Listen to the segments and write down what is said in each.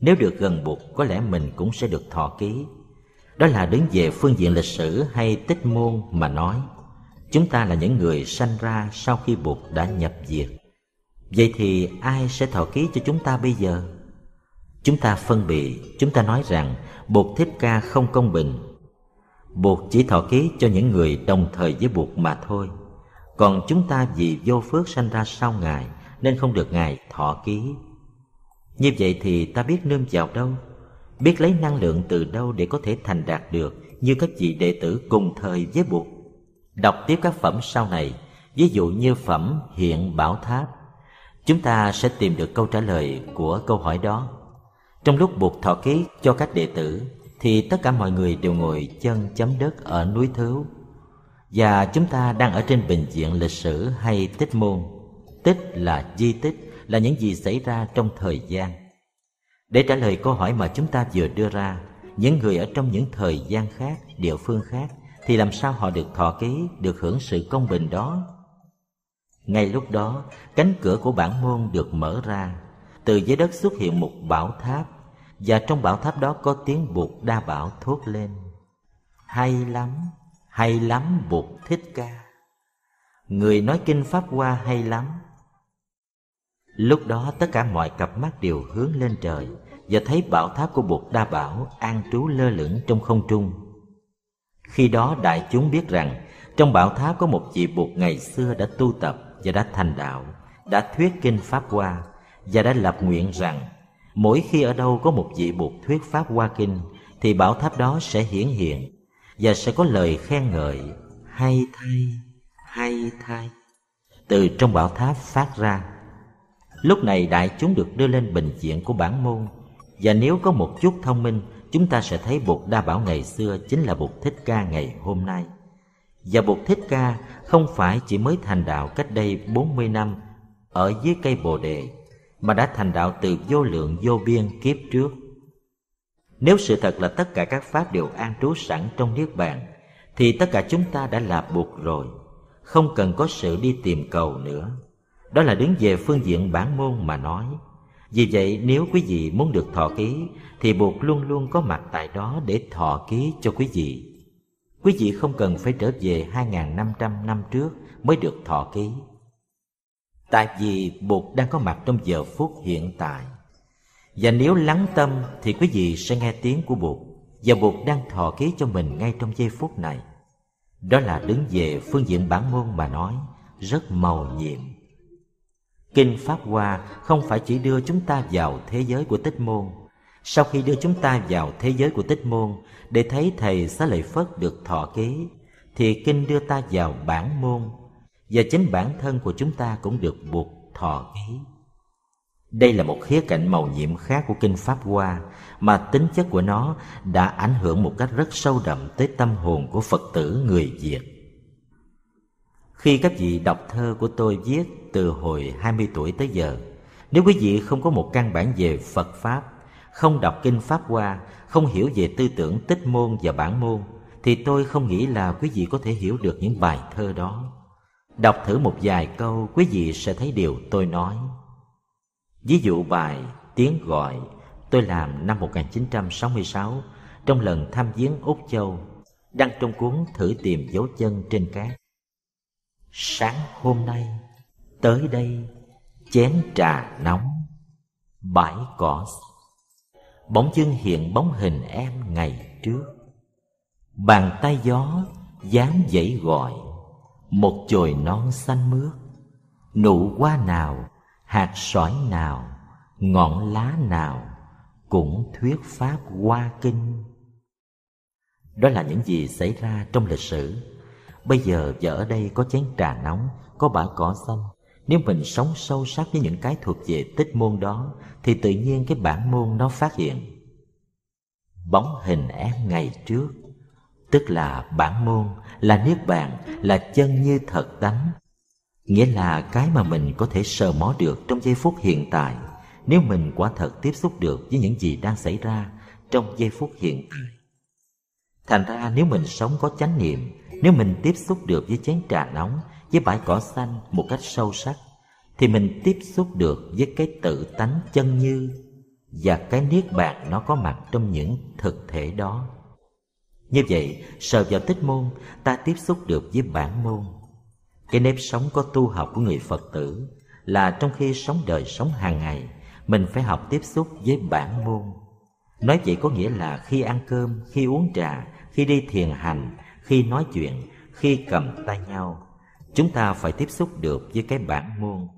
Nếu được gần Bụt có lẽ mình cũng sẽ được thọ ký. Đó là đứng về phương diện lịch sử hay tích môn mà nói. Chúng ta là những người sanh ra sau khi Bụt đã nhập diệt. Vậy thì ai sẽ thọ ký cho chúng ta bây giờ? Chúng ta phân biệt, chúng ta nói rằng Bụt Thích Ca không công bình. Bụt chỉ thọ ký cho những người đồng thời với Bụt mà thôi. Còn chúng ta vì vô phước sanh ra sau Ngài Nên không được Ngài thọ ký. Như vậy thì ta biết nương vào đâu Biết lấy năng lượng từ đâu để có thể thành đạt được Như các vị đệ tử cùng thời với Bụt Đọc tiếp các phẩm sau này Ví dụ như phẩm hiện bảo tháp. Chúng ta sẽ tìm được câu trả lời của câu hỏi đó. Trong lúc Bụt thọ ký cho các đệ tử Thì tất cả mọi người đều ngồi chân chấm đất ở núi Thứu Và chúng ta đang ở trên bình diện lịch sử hay tích môn. Tích là di tích, là những gì xảy ra trong thời gian Để trả lời câu hỏi mà chúng ta vừa đưa ra Những người ở trong những thời gian khác, địa phương khác Thì làm sao họ được thọ ký, được hưởng sự công bình đó ngay lúc đó, cánh cửa của bản môn được mở ra, từ dưới đất xuất hiện một bảo tháp, và trong bảo tháp đó có tiếng Bụt Đa Bảo thốt lên. Hay lắm, hay lắm Bụt Thích Ca. Người nói kinh Pháp Hoa hay lắm. Lúc đó tất cả mọi cặp mắt đều hướng lên trời và thấy bảo tháp của Bụt Đa Bảo an trú lơ lửng trong không trung. Khi đó đại chúng biết rằng trong bảo tháp có một vị Bụt ngày xưa đã tu tập và đã thành đạo, đã thuyết kinh Pháp Hoa và đã lập nguyện rằng mỗi khi ở đâu có một vị Bụt thuyết Pháp Hoa Kinh thì bảo tháp đó sẽ hiển hiện và sẽ có lời khen ngợi hay thay, hay thay từ trong bảo tháp phát ra. Lúc này đại chúng được đưa lên bình diện của bản môn và nếu có một chút thông minh chúng ta sẽ thấy Bụt Đa Bảo ngày xưa chính là Bụt Thích Ca ngày hôm nay. Và Bụt Thích Ca không phải chỉ mới thành đạo cách đây 40 năm ở dưới cây Bồ đề mà đã thành đạo từ vô lượng vô biên kiếp trước. Nếu sự thật là tất cả các pháp đều an trú sẵn trong niết bàn thì tất cả chúng ta đã là Bụt rồi, không cần có sự đi tìm cầu nữa. Đó là đứng về phương diện bản môn mà nói. Vì vậy nếu quý vị muốn được thọ ký thì buộc luôn luôn có mặt tại đó để thọ ký cho quý vị. Quý vị không cần phải trở về 2.500 năm trước mới được thọ ký. Tại vì Bụt đang có mặt trong giờ phút hiện tại. Và nếu lắng tâm thì quý vị sẽ nghe tiếng của Bụt và Bụt đang thọ ký cho mình ngay trong giây phút này. Đó là đứng về phương diện bản môn mà nói, rất màu nhiệm. Kinh Pháp Hoa không phải chỉ đưa chúng ta vào thế giới của tích môn. Sau khi đưa chúng ta vào thế giới của tích môn, để thấy thầy xá lợi phất được thọ ký, thì kinh đưa ta vào bản môn, và chính bản thân của chúng ta cũng được buộc thọ ký. Đây là một khía cạnh màu nhiệm khác của kinh pháp hoa, mà tính chất của nó đã ảnh hưởng một cách rất sâu đậm tới tâm hồn của phật tử người việt khi các vị đọc thơ của tôi viết từ hồi 20 tuổi tới giờ nếu quý vị không có một căn bản về phật pháp không đọc kinh Pháp Hoa, không hiểu về tư tưởng tích môn và bản môn, thì tôi không nghĩ là quý vị có thể hiểu được những bài thơ đó. Đọc thử một vài câu, quý vị sẽ thấy điều tôi nói. Ví dụ bài Tiếng Gọi tôi làm năm 1966 trong lần tham viếng Úc Châu, đăng trong cuốn Thử tìm dấu chân trên cát. Sáng hôm nay, tới đây, chén trà nóng, bãi cỏ. Bỗng dưng hiện bóng hình em ngày trước. Bàn tay gió dáng dãy gọi một chồi non xanh mướt. Nụ hoa nào hạt sỏi nào ngọn lá nào cũng thuyết pháp hoa kinh. Đó là những gì xảy ra trong lịch sử bây giờ giờ ở đây có chén trà nóng có bãi cỏ xanh. Nếu mình sống sâu sắc với những cái thuộc về tích môn đó Thì tự nhiên cái bản môn nó phát hiện. Bóng hình em ngày trước Tức là bản môn, là niết bàn, là chân như thật tánh. Nghĩa là cái mà mình có thể sờ mó được trong giây phút hiện tại. Nếu mình quả thật tiếp xúc được với những gì đang xảy ra trong giây phút hiện tại. Thành ra nếu mình sống có chánh niệm nếu mình tiếp xúc được với chén trà nóng, với bãi cỏ xanh một cách sâu sắc, thì mình tiếp xúc được với cái tự tánh chân như và cái niết bàn nó có mặt trong những thực thể đó. Như vậy, sờ vào tích môn, ta tiếp xúc được với bản môn. Cái nếp sống có tu học của người phật tử là trong khi sống đời sống hàng ngày, mình phải học tiếp xúc với bản môn. Nói vậy có nghĩa là khi ăn cơm, khi uống trà, khi đi thiền hành khi nói chuyện, khi cầm tay nhau, chúng ta phải tiếp xúc được với cái bản môn.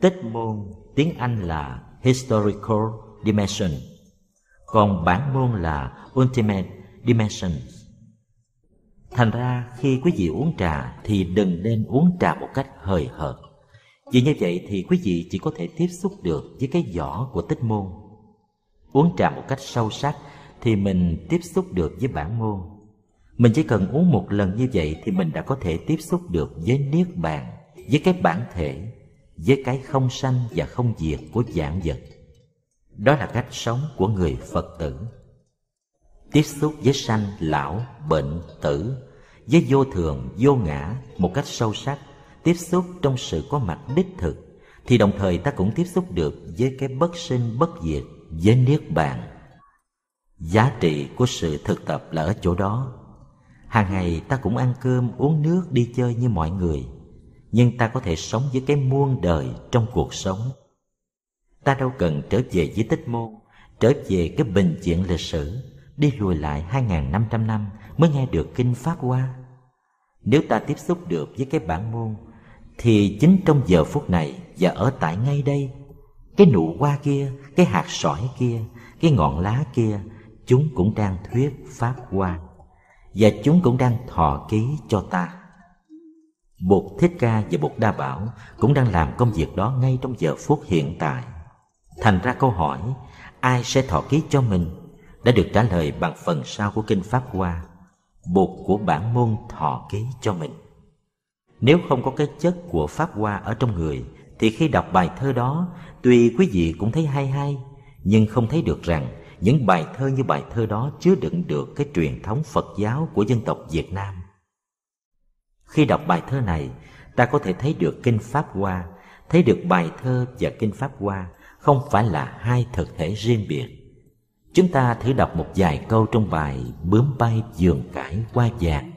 Tích môn tiếng anh là historical dimension, còn bản môn là ultimate dimension. Thành ra khi quý vị uống trà thì đừng nên uống trà một cách hời hợt. Vì như vậy thì quý vị chỉ có thể tiếp xúc được với cái vỏ của tích môn. Uống trà một cách sâu sắc thì mình tiếp xúc được với bản môn mình chỉ cần uống một lần như vậy thì mình đã có thể tiếp xúc được với niết bàn, với cái bản thể, với cái không sanh và không diệt của dạng vật. Đó là cách sống của người phật tử. Tiếp xúc với sanh, lão, bệnh, tử, với vô thường, vô ngã một cách sâu sắc, tiếp xúc trong sự có mặt đích thực, thì đồng thời ta cũng tiếp xúc được với cái bất sinh, bất diệt, với niết bàn. Giá trị của sự thực tập là ở chỗ đó hàng ngày ta cũng ăn cơm uống nước đi chơi như mọi người nhưng ta có thể sống với cái muôn đời trong cuộc sống ta đâu cần trở về với tích môn trở về cái bình chuyện lịch sử đi lùi lại 2.500 năm mới nghe được kinh Pháp Hoa. Nếu ta tiếp xúc được với cái bản môn, thì chính trong giờ phút này và ở tại ngay đây, cái nụ hoa kia, cái hạt sỏi kia, cái ngọn lá kia, chúng cũng đang thuyết Pháp Hoa. Và chúng cũng đang thọ ký cho ta. Bụt Thích Ca và Bụt Đa Bảo cũng đang làm công việc đó ngay trong giờ phút hiện tại. Thành ra câu hỏi, ai sẽ thọ ký cho mình đã được trả lời bằng phần sau của kinh Pháp Hoa, bột của bản môn thọ ký cho mình. Nếu không có cái chất của Pháp Hoa ở trong người, thì khi đọc bài thơ đó, tuy quý vị cũng thấy hay hay, nhưng không thấy được rằng những bài thơ như bài thơ đó chứa đựng được cái truyền thống Phật giáo của dân tộc Việt Nam. Khi đọc bài thơ này, ta có thể thấy được kinh Pháp Hoa, thấy được bài thơ và kinh Pháp Hoa không phải là hai thực thể riêng biệt Chúng ta thử đọc một vài câu trong bài Bướm bay giường cải qua vàng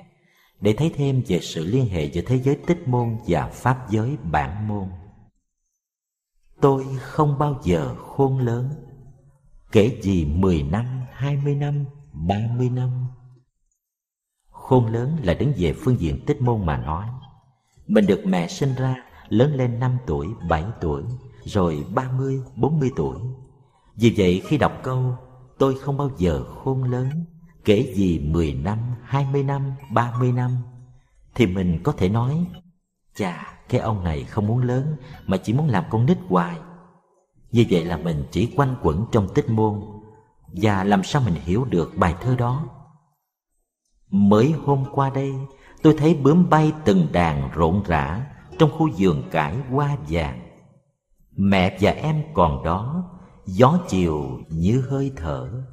để thấy thêm về sự liên hệ giữa thế giới tích môn và pháp giới bản môn. Tôi không bao giờ khôn lớn, kể gì mười năm, hai mươi năm, ba mươi năm. Khôn lớn là đứng về phương diện tích môn mà nói. Mình được mẹ sinh ra, lớn lên năm tuổi, bảy tuổi, rồi ba mươi, bốn mươi tuổi. Vì vậy khi đọc câu tôi không bao giờ khôn lớn kể gì mười năm, hai mươi năm, ba mươi năm thì mình có thể nói chà cái ông này không muốn lớn mà chỉ muốn làm con nít hoài như vậy là mình chỉ quanh quẩn trong tích môn. Và làm sao mình hiểu được bài thơ đó? Mới hôm qua đây, tôi thấy bướm bay từng đàn rộn rã trong khu vườn cải hoa vàng. Mẹ và em còn đó, gió chiều như hơi thở,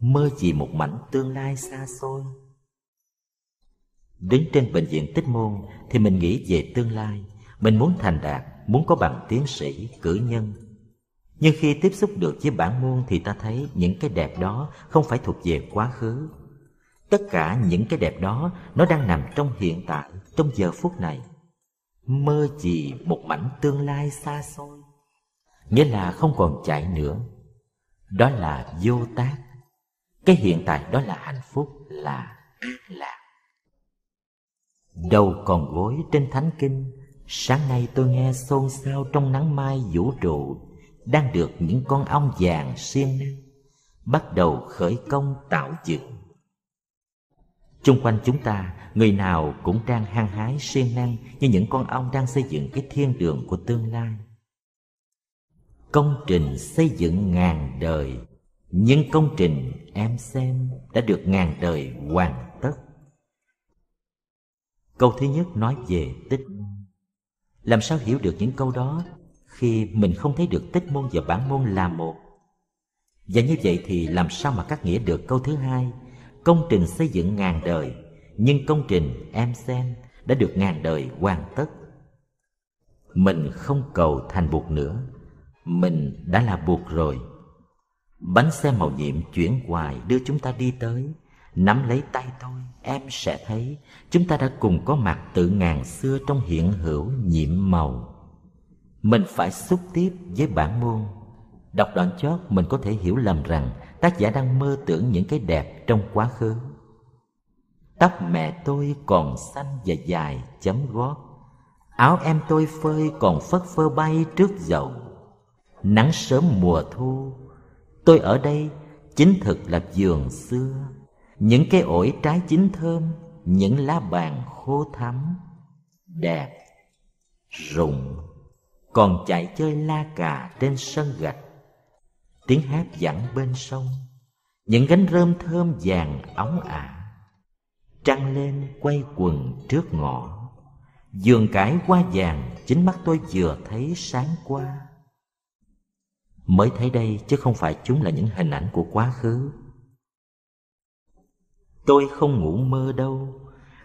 mơ chỉ một mảnh tương lai xa xôi. Đứng trên bệnh viện tích môn thì mình nghĩ về tương lai. Mình muốn thành đạt, muốn có bằng tiến sĩ, cử nhân nhưng khi tiếp xúc được với bản môn thì ta thấy những cái đẹp đó không phải thuộc về quá khứ. Tất cả những cái đẹp đó, nó đang nằm trong hiện tại, trong giờ phút này. Mơ chỉ một mảnh tương lai xa xôi, nghĩa là không còn chạy nữa. Đó là vô tác. Cái hiện tại đó là hạnh phúc, là an lạc. Đầu còn gối trên thánh kinh, sáng nay tôi nghe xôn xao trong nắng mai vũ trụ đang được những con ong vàng siêng năng bắt đầu khởi công tạo dựng. Chung quanh chúng ta, người nào cũng đang hăng hái siêng năng như những con ong đang xây dựng cái thiên đường của tương lai. Công trình xây dựng ngàn đời, nhưng công trình em xem đã được ngàn đời hoàn tất. Câu thứ nhất nói về tích. Làm sao hiểu được những câu đó? Khi mình không thấy được tích môn và bản môn là một. Và như vậy thì làm sao mà cắt nghĩa được câu thứ hai? Công trình xây dựng ngàn đời, nhưng công trình em xem đã được ngàn đời hoàn tất. Mình không cầu thành buộc nữa, mình đã là buộc rồi. Bánh xe màu nhiệm chuyển hoài đưa chúng ta đi tới, nắm lấy tay tôi, em sẽ thấy chúng ta đã cùng có mặt từ ngàn xưa trong hiện hữu nhiệm màu mình phải xúc tiếp với bản môn. Đọc đoạn chót, mình có thể hiểu lầm rằng tác giả đang mơ tưởng những cái đẹp trong quá khứ. Tóc mẹ tôi còn xanh và dài chấm gót. Áo em tôi phơi còn phất phơ bay trước dầu nắng sớm mùa thu. Tôi ở đây, chính thực là giường xưa. Những cái ổi trái chín thơm, những lá bàn khô thắm. Đẹp, rụng còn chạy chơi la cà trên sân gạch. Tiếng hát vẳng bên sông, những gánh rơm thơm vàng óng ả. Trăng lên quay quần trước ngõ, giường cải hoa vàng chính mắt tôi vừa thấy sáng qua. Mới thấy đây chứ không phải chúng là những hình ảnh của quá khứ. Tôi không ngủ mơ đâu,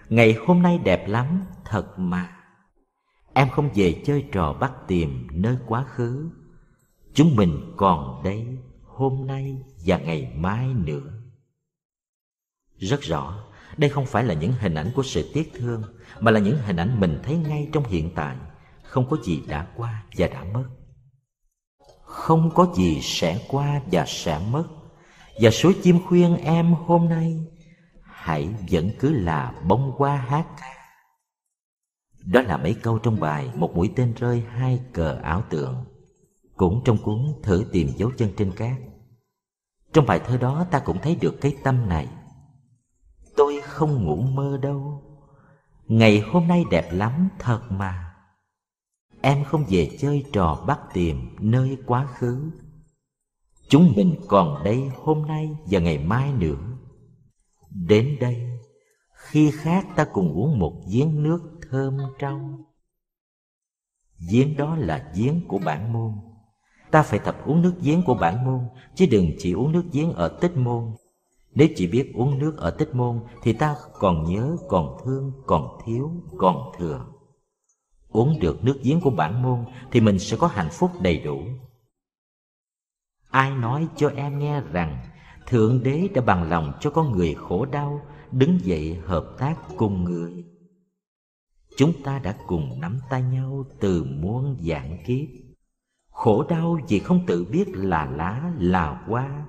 ngày hôm nay đẹp lắm, thật mà em không về chơi trò bắt tìm nơi quá khứ. Chúng mình còn đây hôm nay và ngày mai nữa. Rất rõ, đây không phải là những hình ảnh của sự tiếc thương, mà là những hình ảnh mình thấy ngay trong hiện tại. Không có gì đã qua và đã mất. Không có gì sẽ qua và sẽ mất. Và số chim khuyên em hôm nay, hãy vẫn cứ là bông hoa hát ca đó là mấy câu trong bài một mũi tên rơi, hai cờ ảo tượng. Cũng trong cuốn thử tìm dấu chân trên cát. Trong bài thơ đó ta cũng thấy được cái tâm này. Tôi không ngủ mơ đâu. Ngày hôm nay đẹp lắm, thật mà. Em không về chơi trò bắt tìm nơi quá khứ. Chúng mình còn đây hôm nay và ngày mai nữa. Đến đây, khi khác ta cùng uống một giếng nước thơm trong. Giếng đó là giếng của bản môn. Ta phải tập uống nước giếng của bản môn, chứ đừng chỉ uống nước giếng ở tích môn. Nếu chỉ biết uống nước ở tích môn, thì ta còn nhớ, còn thương, còn thiếu, còn thừa. Uống được nước giếng của bản môn, thì mình sẽ có hạnh phúc đầy đủ. Ai nói cho em nghe rằng, thượng đế đã bằng lòng cho con người khổ đau, đứng dậy hợp tác cùng người chúng ta đã cùng nắm tay nhau từ muôn dạng kiếp. Khổ đau vì không tự biết là lá, là hoa.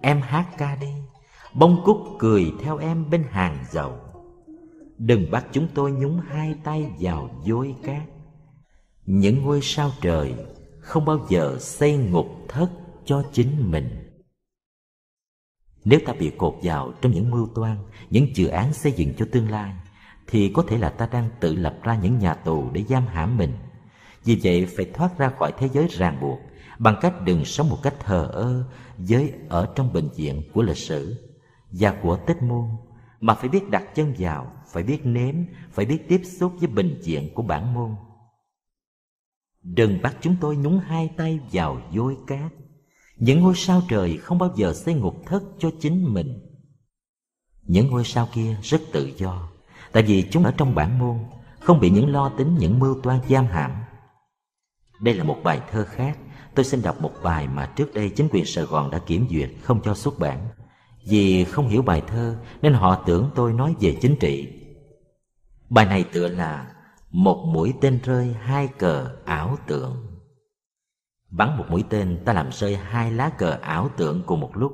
Em hát ca đi, bông cúc cười theo em bên hàng dầu. Đừng bắt chúng tôi nhúng hai tay vào dối cát. Những ngôi sao trời không bao giờ xây ngục thất cho chính mình. Nếu ta bị cột vào trong những mưu toan, những dự án xây dựng cho tương lai thì có thể là ta đang tự lập ra những nhà tù để giam hãm mình. Vì vậy phải thoát ra khỏi thế giới ràng buộc bằng cách đừng sống một cách thờ ơ với ở trong bệnh viện của lịch sử và của tích môn, mà phải biết đặt chân vào, phải biết nếm, phải biết tiếp xúc với bệnh viện của bản môn. Đừng bắt chúng tôi nhúng hai tay vào dối cát. Những ngôi sao trời không bao giờ xây ngục thất cho chính mình. Những ngôi sao kia rất tự do tại vì chúng ở trong bản môn, không bị những lo tính, những mưu toan giam hãm. Đây là một bài thơ khác. Tôi xin đọc một bài mà trước đây chính quyền sài gòn đã kiểm duyệt không cho xuất bản. Vì không hiểu bài thơ, nên họ tưởng tôi nói về chính trị. Bài này tựa là một mũi tên rơi, hai cờ ảo tượng. Bắn một mũi tên, ta làm rơi hai lá cờ ảo tượng cùng một lúc.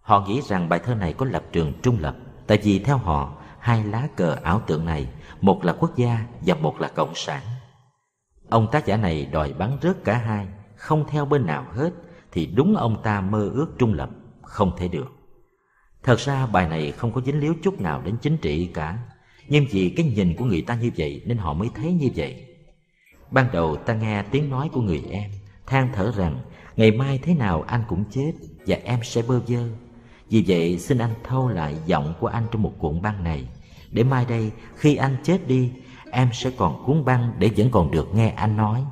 Họ nghĩ rằng bài thơ này có lập trường trung lập, tại vì theo họ hai lá cờ ảo tượng này, một là quốc gia và một là cộng sản. Ông tác giả này đòi bắn rớt cả hai, không theo bên nào hết, thì đúng ông ta mơ ước trung lập, không thể được. Thật ra bài này không có dính líu chút nào đến chính trị cả, nhưng vì cái nhìn của người ta như vậy nên họ mới thấy như vậy. Ban đầu ta nghe tiếng nói của người em, than thở rằng ngày mai thế nào anh cũng chết và em sẽ bơ vơ vì vậy, xin anh thâu lại giọng của anh trong một cuộn băng này. Để mai đây, khi anh chết đi, em sẽ còn cuốn băng để vẫn còn được nghe anh nói.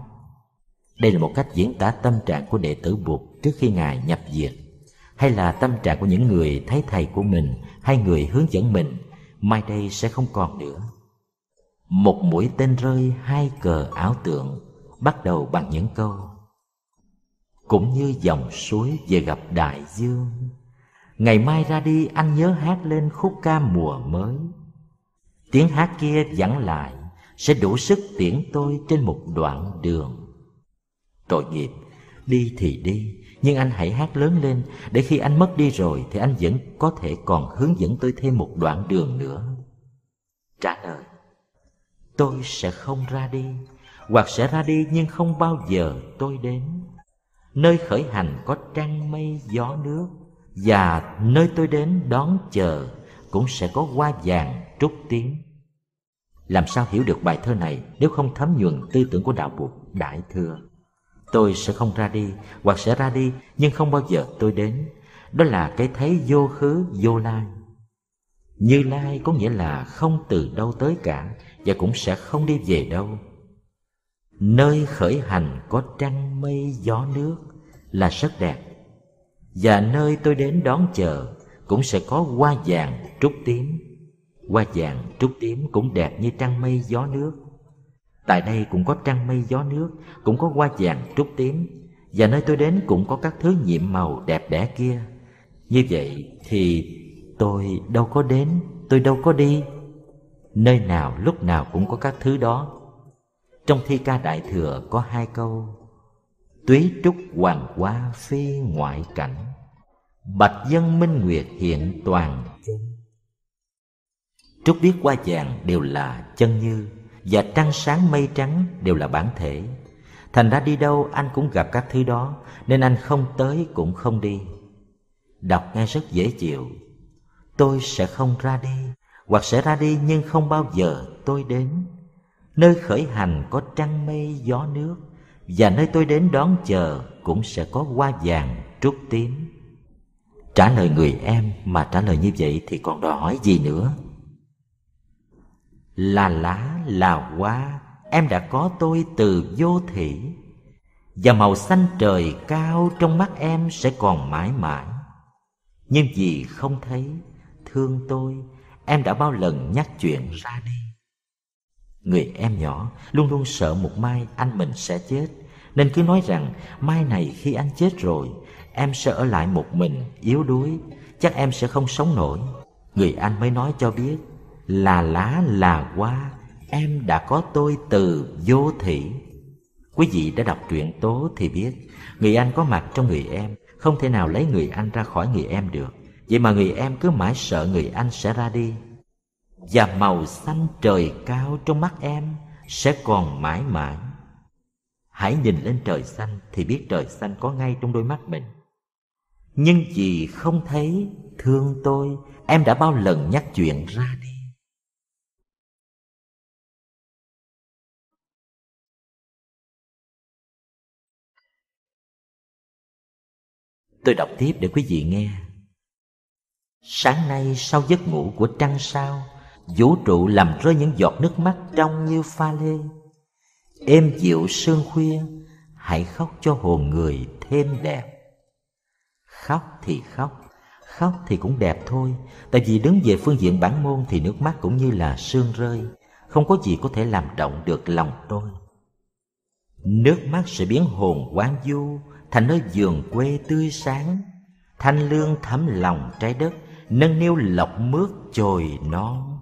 Đây là một cách diễn tả tâm trạng của đệ tử Bụt trước khi Ngài nhập diệt. Hay là tâm trạng của những người thấy thầy của mình hay người hướng dẫn mình, mai đây sẽ không còn nữa. Một mũi tên rơi, hai cờ ảo tượng, bắt đầu bằng những câu. Cũng như dòng suối về gặp đại dương ngày mai ra đi, anh nhớ hát lên khúc ca mùa mới. Tiếng hát kia vẳng lại, sẽ đủ sức tiễn tôi trên một đoạn đường. Tội nghiệp, đi thì đi, nhưng anh hãy hát lớn lên. Để khi anh mất đi rồi, thì anh vẫn có thể còn hướng dẫn tôi thêm một đoạn đường nữa. Trả lời, tôi sẽ không ra đi. Hoặc sẽ ra đi, nhưng không bao giờ tôi đến. Nơi khởi hành có trăng mây, gió nước và nơi tôi đến đón chờ cũng sẽ có hoa vàng trúc tiếng làm sao hiểu được bài thơ này nếu không thấm nhuần tư tưởng của đạo Bụt Đại Thừa? Tôi sẽ không ra đi, hoặc sẽ ra đi, nhưng không bao giờ tôi đến. Đó là cái thấy vô khứ, vô lai. Như lai có nghĩa là không từ đâu tới cả, và cũng sẽ không đi về đâu. Nơi khởi hành có trăng mây gió nước là rất đẹp. Và nơi tôi đến đón chờ cũng sẽ có hoa vàng trúc tím. Hoa vàng trúc tím cũng đẹp như trăng mây gió nước. Tại đây cũng có trăng mây gió nước, cũng có hoa vàng trúc tím. Và nơi tôi đến cũng có các thứ nhiệm màu đẹp đẽ kia. Như vậy thì tôi đâu có đến, tôi đâu có đi. Nơi nào lúc nào cũng có các thứ đó. Trong thi ca đại thừa có hai câu túy trúc hoàng hoa phi ngoại cảnh, bạch dân minh nguyệt hiện toàn chân. Trúc biết hoa vàng đều là chân như, Và trăng sáng mây trắng đều là bản thể. Thành ra đi đâu anh cũng gặp các thứ đó, Nên anh không tới cũng không đi. Đọc nghe rất dễ chịu. Tôi sẽ không ra đi, Hoặc sẽ ra đi nhưng không bao giờ tôi đến. Nơi khởi hành có trăng mây gió nước và nơi tôi đến đón chờ Cũng sẽ có hoa vàng trúc tím. Trả lời người em, mà trả lời như vậy thì còn đòi hỏi gì nữa? Là lá, là hoa, em đã có tôi từ vô thủy. Và màu xanh trời cao trong mắt em sẽ còn mãi mãi. Nhưng vì không thấy thương tôi, em đã bao lần nhắc chuyện ra đi. Người em nhỏ luôn luôn sợ một mai anh mình sẽ chết nên cứ nói rằng, mai này khi anh chết rồi, em sẽ ở lại một mình, yếu đuối. Chắc em sẽ không sống nổi. Người anh mới nói cho biết, là lá, là hoa, em đã có tôi từ vô thị quý vị đã đọc truyện tố thì biết, người anh có mặt trong người em, không thể nào lấy người anh ra khỏi người em được. Vậy mà người em cứ mãi sợ người anh sẽ ra đi. Và màu xanh trời cao trong mắt em sẽ còn mãi mãi hãy nhìn lên trời xanh thì biết trời xanh có ngay trong đôi mắt mình nhưng vì không thấy thương tôi em đã bao lần nhắc chuyện ra đi Tôi đọc tiếp để quý vị nghe. Sáng nay sau giấc ngủ của trăng sao, vũ trụ làm rơi những giọt nước mắt trong như pha lê. Êm dịu sương khuya, hãy khóc cho hồn người thêm đẹp. Khóc thì khóc, khóc thì cũng đẹp thôi, tại vì đứng về phương diện bản môn thì nước mắt cũng như là sương rơi, không có gì có thể làm động được lòng tôi. Nước mắt sẽ biến hồn quán du thành nơi vườn quê tươi sáng thanh lương thấm lòng trái đất nâng niu lọc mướt chồi non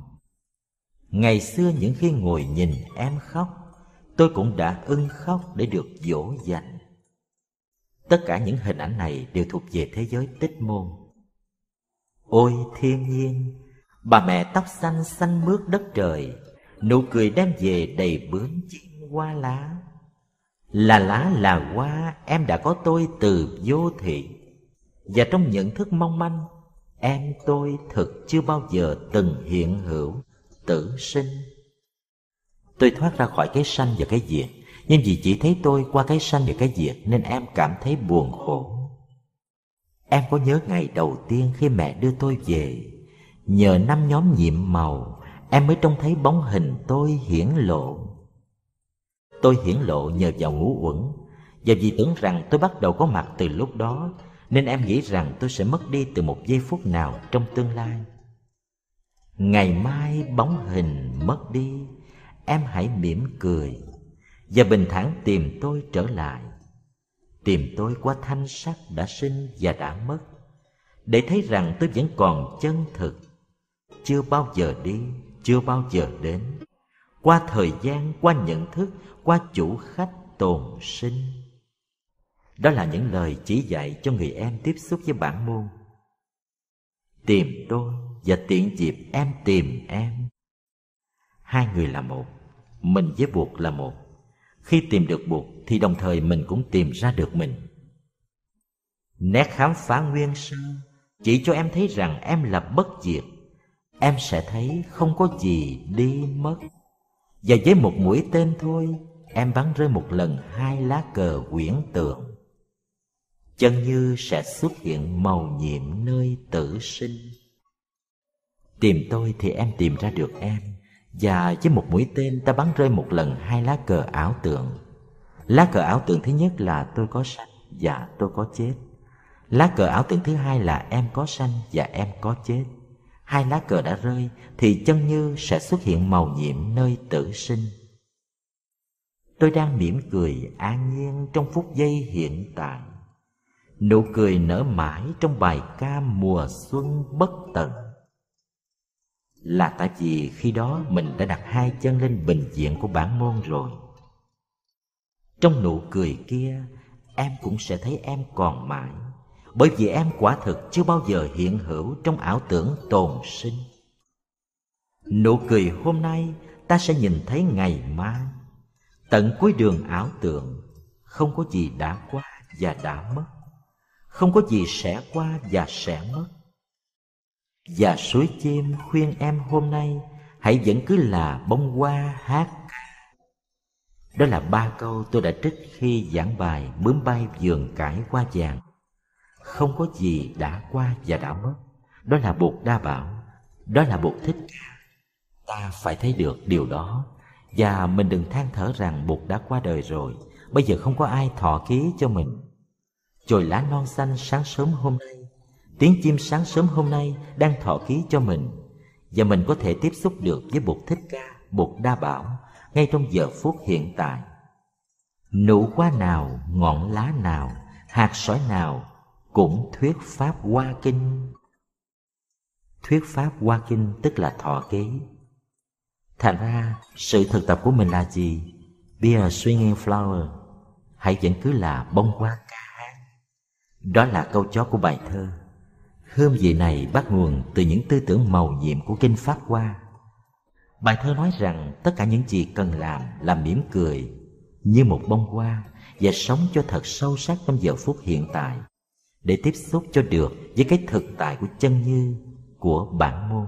ngày xưa những khi ngồi nhìn em khóc tôi cũng đã ưng khóc để được dỗ dành. Tất cả những hình ảnh này đều thuộc về thế giới tích môn. Ôi thiên nhiên, bà mẹ tóc xanh xanh mướt đất trời, nụ cười đem về đầy bướm chim hoa lá. Là lá là hoa, em đã có tôi từ vô thị. Và trong nhận thức mong manh, em tôi thực chưa bao giờ từng hiện hữu tử sinh tôi thoát ra khỏi cái sanh và cái diệt. Nhưng vì chỉ thấy tôi qua cái sanh và cái diệt nên em cảm thấy buồn khổ. Em có nhớ ngày đầu tiên khi mẹ đưa tôi về? Nhờ năm nhóm nhiệm màu, em mới trông thấy bóng hình tôi hiển lộ. Tôi hiển lộ nhờ vào ngũ uẩn. Và vì tưởng rằng tôi bắt đầu có mặt từ lúc đó, Nên em nghĩ rằng tôi sẽ mất đi từ một giây phút nào trong tương lai. Ngày mai bóng hình mất đi. Em hãy mỉm cười Và bình thản tìm tôi trở lại. Tìm tôi qua thanh sắc đã sinh và đã mất, để thấy rằng tôi vẫn còn chân thực. Chưa bao giờ đi, chưa bao giờ đến. Qua thời gian, qua nhận thức, qua chủ khách tồn sinh. Đó là những lời chỉ dạy cho người em tiếp xúc với bản môn. Tìm tôi và tiện dịp em tìm em. Hai người là một mình với buộc là một. Khi tìm được buộc thì đồng thời mình cũng tìm ra được mình. Nét khám phá nguyên sơ chỉ cho em thấy rằng em là bất diệt. Em sẽ thấy không có gì đi mất. Và với một mũi tên thôi, em bắn rơi một lần hai lá cờ quyển tượng. Chân như sẽ xuất hiện màu nhiệm nơi tử sinh. Tìm tôi thì em tìm ra được em và với một mũi tên, ta bắn rơi một lần hai lá cờ ảo tượng. Lá cờ ảo tượng thứ nhất là tôi có sanh và tôi có chết. Lá cờ ảo tượng thứ hai là em có sanh và em có chết. Hai lá cờ đã rơi thì chân như sẽ xuất hiện màu nhiệm nơi tử sinh. Tôi đang mỉm cười an nhiên trong phút giây hiện tại. Nụ cười nở mãi trong bài ca mùa xuân bất tận là tại vì khi đó mình đã đặt hai chân lên bình diện của bản môn rồi. Trong nụ cười kia, em cũng sẽ thấy em còn mãi, bởi vì em quả thực chưa bao giờ hiện hữu trong ảo tưởng tồn sinh. Nụ cười hôm nay, ta sẽ nhìn thấy ngày mai. Tận cuối đường ảo tưởng, không có gì đã qua và đã mất. Không có gì sẽ qua và sẽ mất và suối chim khuyên em hôm nay, hãy vẫn cứ là bông hoa hát đó là ba câu tôi đã trích khi giảng bài bướm bay vườn cải hoa vàng. Không có gì đã qua và đã mất. Đó là bột đa bảo, đó là bột thích ta phải thấy được điều đó. Và mình đừng than thở rằng bột đã qua đời rồi. Bây giờ không có ai thọ ký cho mình. Chồi lá non xanh sáng sớm hôm nay tiếng chim sáng sớm hôm nay đang thọ ký cho mình, và mình có thể tiếp xúc được với bột thích ca bột đa bảo ngay trong giờ phút hiện tại. Nụ hoa nào, ngọn lá nào, hạt sỏi nào cũng thuyết pháp hoa kinh. Thuyết pháp hoa kinh tức là thọ ký. Thành ra, sự thực tập của mình là gì? Be a swinging flower, hãy vẫn cứ là bông hoa ca hát. Đó là câu chó của bài thơ hương vị này bắt nguồn từ những tư tưởng màu nhiệm của kinh pháp hoa. Bài thơ nói rằng tất cả những gì cần làm là mỉm cười, như một bông hoa, và sống cho thật sâu sắc trong giờ phút hiện tại, để tiếp xúc cho được với cái thực tại của chân như của bản môn.